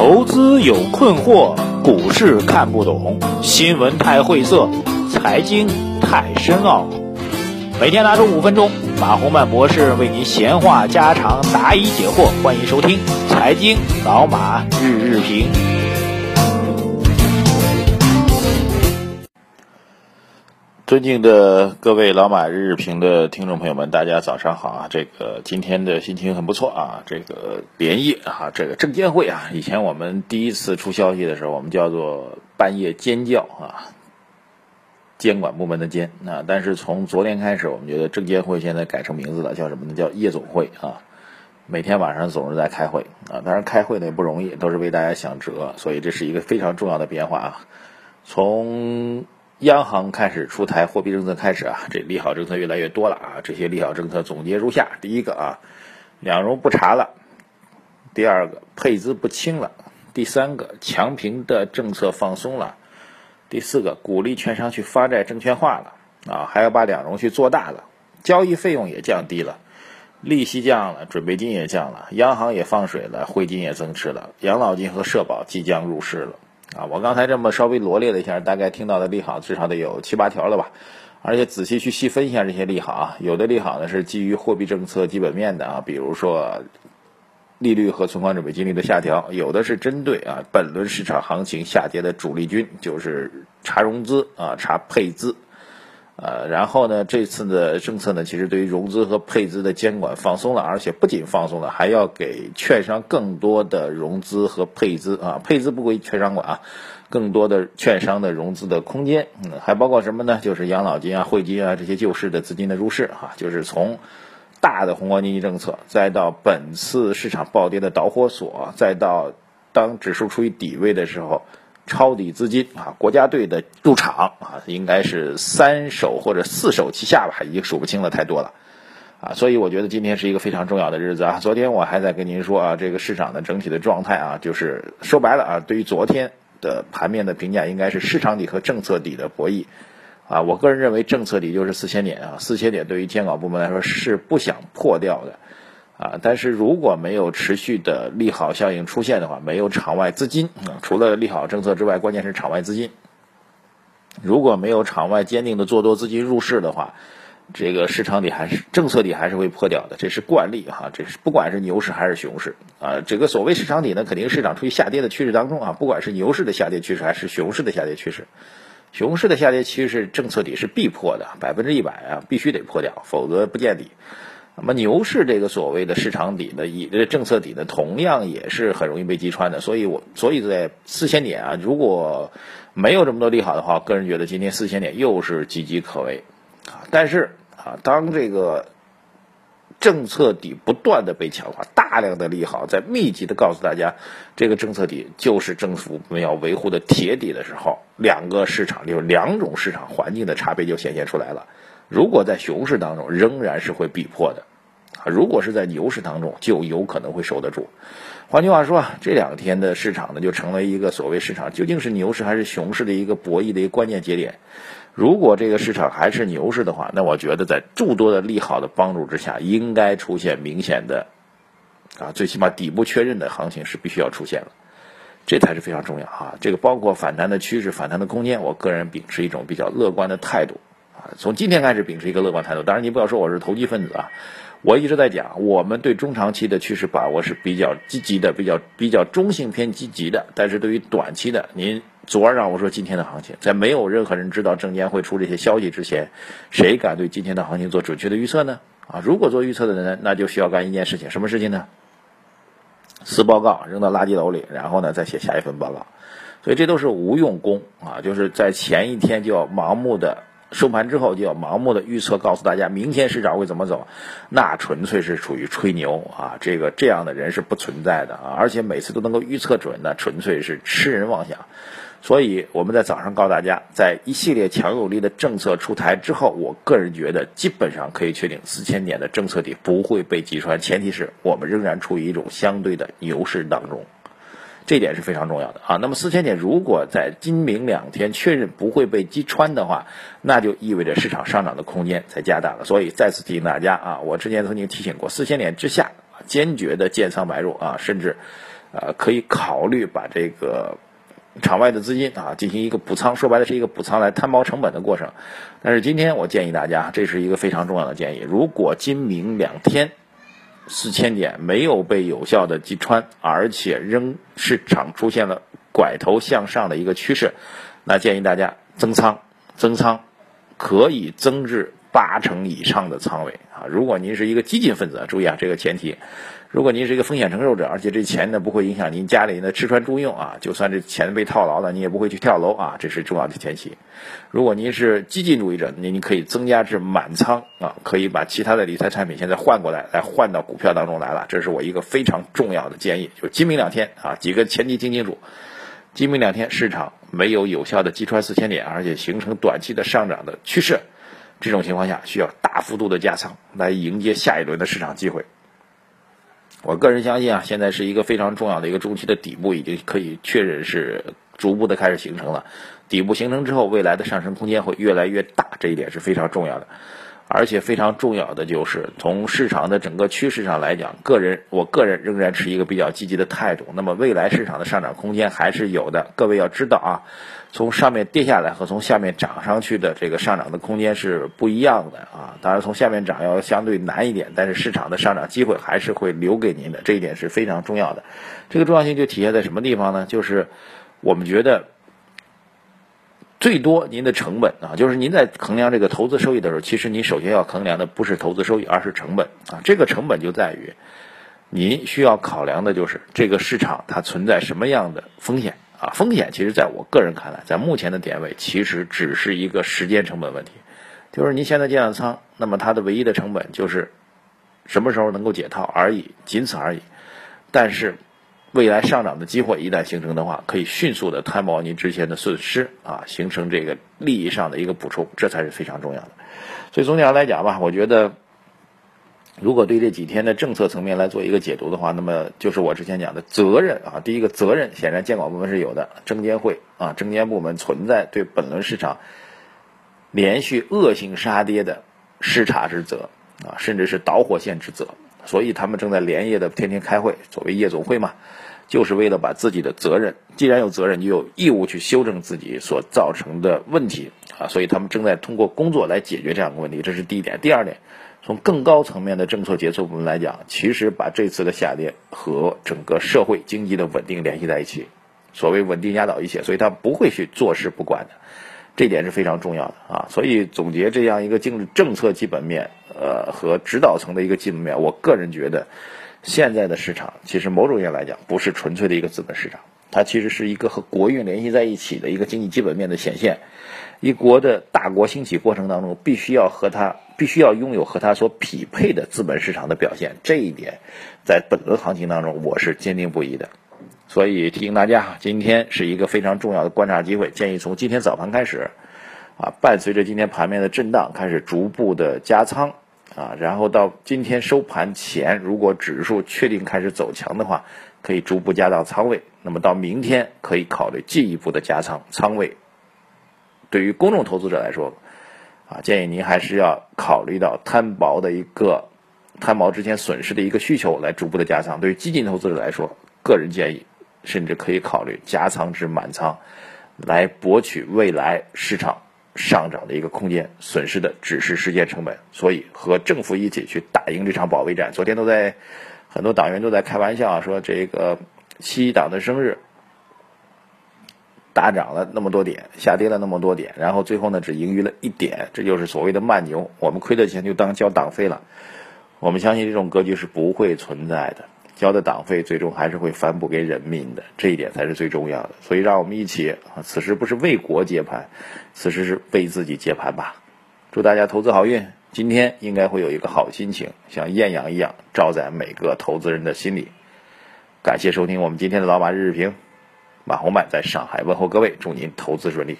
投资有困惑，股市看不懂，新闻太晦涩，财经太深奥。每天拿出五分钟，马洪曼博士为您闲话家常，答疑解惑。欢迎收听《财经老马日日评》。尊敬的各位老马日日评的听众朋友们，大家早上好啊！这个今天的心情很不错啊！这个连夜啊，这个证监会啊，以前我们第一次出消息的时候，我们叫做半夜尖叫啊，监管部门的监啊。但是从昨天开始，我们觉得证监会现在改成名字了，叫什么呢？叫夜总会啊！每天晚上总是在开会啊，当然开会呢也不容易，都是为大家想辙，所以这是一个非常重要的变化啊！从央行开始出台货币政策开始啊，这利好政策越来越多了啊。这些利好政策总结如下：第一个啊，两融不查了；第二个，配资不清了；第三个，强平的政策放松了；第四个，鼓励券商去发债证券化了啊，还要把两融去做大了，交易费用也降低了，利息降了，准备金也降了，央行也放水了，汇金也增持了，养老金和社保即将入市了。啊，我刚才这么稍微罗列了一下，大概听到的利好至少得有七八条了吧？而且仔细去细分一下这些利好啊，有的利好呢是基于货币政策基本面的啊，比如说利率和存款准备金率的下调；有的是针对啊本轮市场行情下跌的主力军，就是查融资啊、查配资。呃，然后呢，这次的政策呢，其实对于融资和配资的监管放松了，而且不仅放松了，还要给券商更多的融资和配资啊，配资不归券商管啊，更多的券商的融资的空间，嗯，还包括什么呢？就是养老金啊、汇金啊这些救市的资金的入市啊，就是从大的宏观经济政策，再到本次市场暴跌的导火索，再到当指数处于底位的时候。抄底资金啊，国家队的入场啊，应该是三手或者四手齐下吧，已经数不清了，太多了啊。所以我觉得今天是一个非常重要的日子啊。昨天我还在跟您说啊，这个市场的整体的状态啊，就是说白了啊，对于昨天的盘面的评价，应该是市场底和政策底的博弈啊。我个人认为政策底就是四千点啊，四千点对于监管部门来说是不想破掉的。啊，但是如果没有持续的利好效应出现的话，没有场外资金啊，除了利好政策之外，关键是场外资金。如果没有场外坚定的做多资金入市的话，这个市场底还是政策底还是会破掉的，这是惯例哈，这是不管是牛市还是熊市啊，这个所谓市场底呢，肯定市场处于下跌的趋势当中啊，不管是牛市的下跌趋势还是熊市的下跌趋势，熊市的下跌趋势政策底是必破的，百分之一百啊，必须得破掉，否则不见底。那么牛市这个所谓的市场底呢，以这政策底呢，同样也是很容易被击穿的。所以，我所以在四千点啊，如果没有这么多利好的话，个人觉得今天四千点又是岌岌可危啊。但是啊，当这个政策底不断的被强化，大量的利好在密集的告诉大家，这个政策底就是政府部门要维护的铁底的时候，两个市场就是两种市场环境的差别就显现出来了。如果在熊市当中，仍然是会逼迫的。啊，如果是在牛市当中，就有可能会守得住。换句话说啊，这两天的市场呢，就成为一个所谓市场究竟是牛市还是熊市的一个博弈的一个关键节点。如果这个市场还是牛市的话，那我觉得在诸多的利好的帮助之下，应该出现明显的啊，最起码底部确认的行情是必须要出现了，这才是非常重要啊。这个包括反弹的趋势、反弹的空间，我个人秉持一种比较乐观的态度啊。从今天开始秉持一个乐观态度，当然你不要说我是投机分子啊。我一直在讲，我们对中长期的趋势把握是比较积极的，比较比较中性偏积极的。但是对于短期的，您昨儿让我说今天的行情，在没有任何人知道证监会出这些消息之前，谁敢对今天的行情做准确的预测呢？啊，如果做预测的人，那就需要干一件事情，什么事情呢？撕报告扔到垃圾篓里，然后呢再写下一份报告。所以这都是无用功啊，就是在前一天就要盲目的。收盘之后就要盲目的预测，告诉大家明天市场会怎么走，那纯粹是属于吹牛啊！这个这样的人是不存在的啊！而且每次都能够预测准，那纯粹是痴人妄想。所以我们在早上告诉大家，在一系列强有力的政策出台之后，我个人觉得基本上可以确定四千点的政策底不会被击穿，前提是我们仍然处于一种相对的牛市当中。这点是非常重要的啊。那么四千点如果在今明两天确认不会被击穿的话，那就意味着市场上涨的空间在加大了。所以再次提醒大家啊，我之前曾经提醒过，四千点之下坚决的建仓买入啊，甚至呃，可以考虑把这个场外的资金啊进行一个补仓，说白了是一个补仓来摊薄成本的过程。但是今天我建议大家，这是一个非常重要的建议，如果今明两天四千点没有被有效的击穿，而且仍市场出现了拐头向上的一个趋势，那建议大家增仓，增仓可以增至八成以上的仓位啊！如果您是一个激进分子，注意啊，这个前提。如果您是一个风险承受者，而且这钱呢不会影响您家里人的吃穿住用啊，就算这钱被套牢了，你也不会去跳楼啊，这是重要的前提。如果您是激进主义者，您可以增加至满仓啊，可以把其他的理财产品现在换过来，来换到股票当中来了。这是我一个非常重要的建议。就今明两天啊，几个前提听清楚：今明两天市场没有有效的击穿四千点，而且形成短期的上涨的趋势，这种情况下需要大幅度的加仓来迎接下一轮的市场机会。我个人相信啊，现在是一个非常重要的一个中期的底部，已经可以确认是逐步的开始形成了。底部形成之后，未来的上升空间会越来越大，这一点是非常重要的。而且非常重要的就是从市场的整个趋势上来讲，个人我个人仍然持一个比较积极的态度。那么未来市场的上涨空间还是有的。各位要知道啊，从上面跌下来和从下面涨上去的这个上涨的空间是不一样的啊。当然从下面涨要相对难一点，但是市场的上涨机会还是会留给您的，这一点是非常重要的。这个重要性就体现在什么地方呢？就是我们觉得。最多您的成本啊，就是您在衡量这个投资收益的时候，其实您首先要衡量的不是投资收益，而是成本啊。这个成本就在于，您需要考量的就是这个市场它存在什么样的风险啊。风险其实在我个人看来，在目前的点位，其实只是一个时间成本问题，就是您现在建了仓，那么它的唯一的成本就是什么时候能够解套而已，仅此而已。但是。未来上涨的机会一旦形成的话，可以迅速的摊薄您之前的损失啊，形成这个利益上的一个补充，这才是非常重要的。所以总体上来讲吧，我觉得，如果对这几天的政策层面来做一个解读的话，那么就是我之前讲的责任啊，第一个责任显然监管部门是有的，证监会啊，证监部门存在对本轮市场连续恶性杀跌的视察之责啊，甚至是导火线之责。所以他们正在连夜的天天开会，所谓夜总会嘛，就是为了把自己的责任，既然有责任，就有义务去修正自己所造成的问题啊。所以他们正在通过工作来解决这样的问题，这是第一点。第二点，从更高层面的政策决策部门来讲，其实把这次的下跌和整个社会经济的稳定联系在一起，所谓稳定压倒一切，所以他不会去坐视不管的。这点是非常重要的啊，所以总结这样一个政政策基本面，呃和指导层的一个基本面，我个人觉得，现在的市场其实某种意义来讲，不是纯粹的一个资本市场，它其实是一个和国运联系在一起的一个经济基本面的显现。一国的大国兴起过程当中，必须要和它必须要拥有和它所匹配的资本市场的表现，这一点在本轮行情当中，我是坚定不移的。所以提醒大家，今天是一个非常重要的观察机会，建议从今天早盘开始，啊，伴随着今天盘面的震荡，开始逐步的加仓，啊，然后到今天收盘前，如果指数确定开始走强的话，可以逐步加到仓位。那么到明天可以考虑进一步的加仓仓位。对于公众投资者来说，啊，建议您还是要考虑到摊薄的一个摊薄之前损失的一个需求来逐步的加仓。对于基金投资者来说，个人建议。甚至可以考虑加仓至满仓，来博取未来市场上涨的一个空间。损失的只是时间成本，所以和政府一起去打赢这场保卫战。昨天都在很多党员都在开玩笑说，这个七一党的生日大涨了那么多点，下跌了那么多点，然后最后呢只盈余了一点，这就是所谓的慢牛。我们亏的钱就当交党费了。我们相信这种格局是不会存在的。交的党费最终还是会反哺给人民的，这一点才是最重要的。所以，让我们一起啊，此时不是为国接盘，此时是为自己接盘吧。祝大家投资好运，今天应该会有一个好心情，像艳阳一样照在每个投资人的心里。感谢收听我们今天的老马日日评，马红漫在上海问候各位，祝您投资顺利。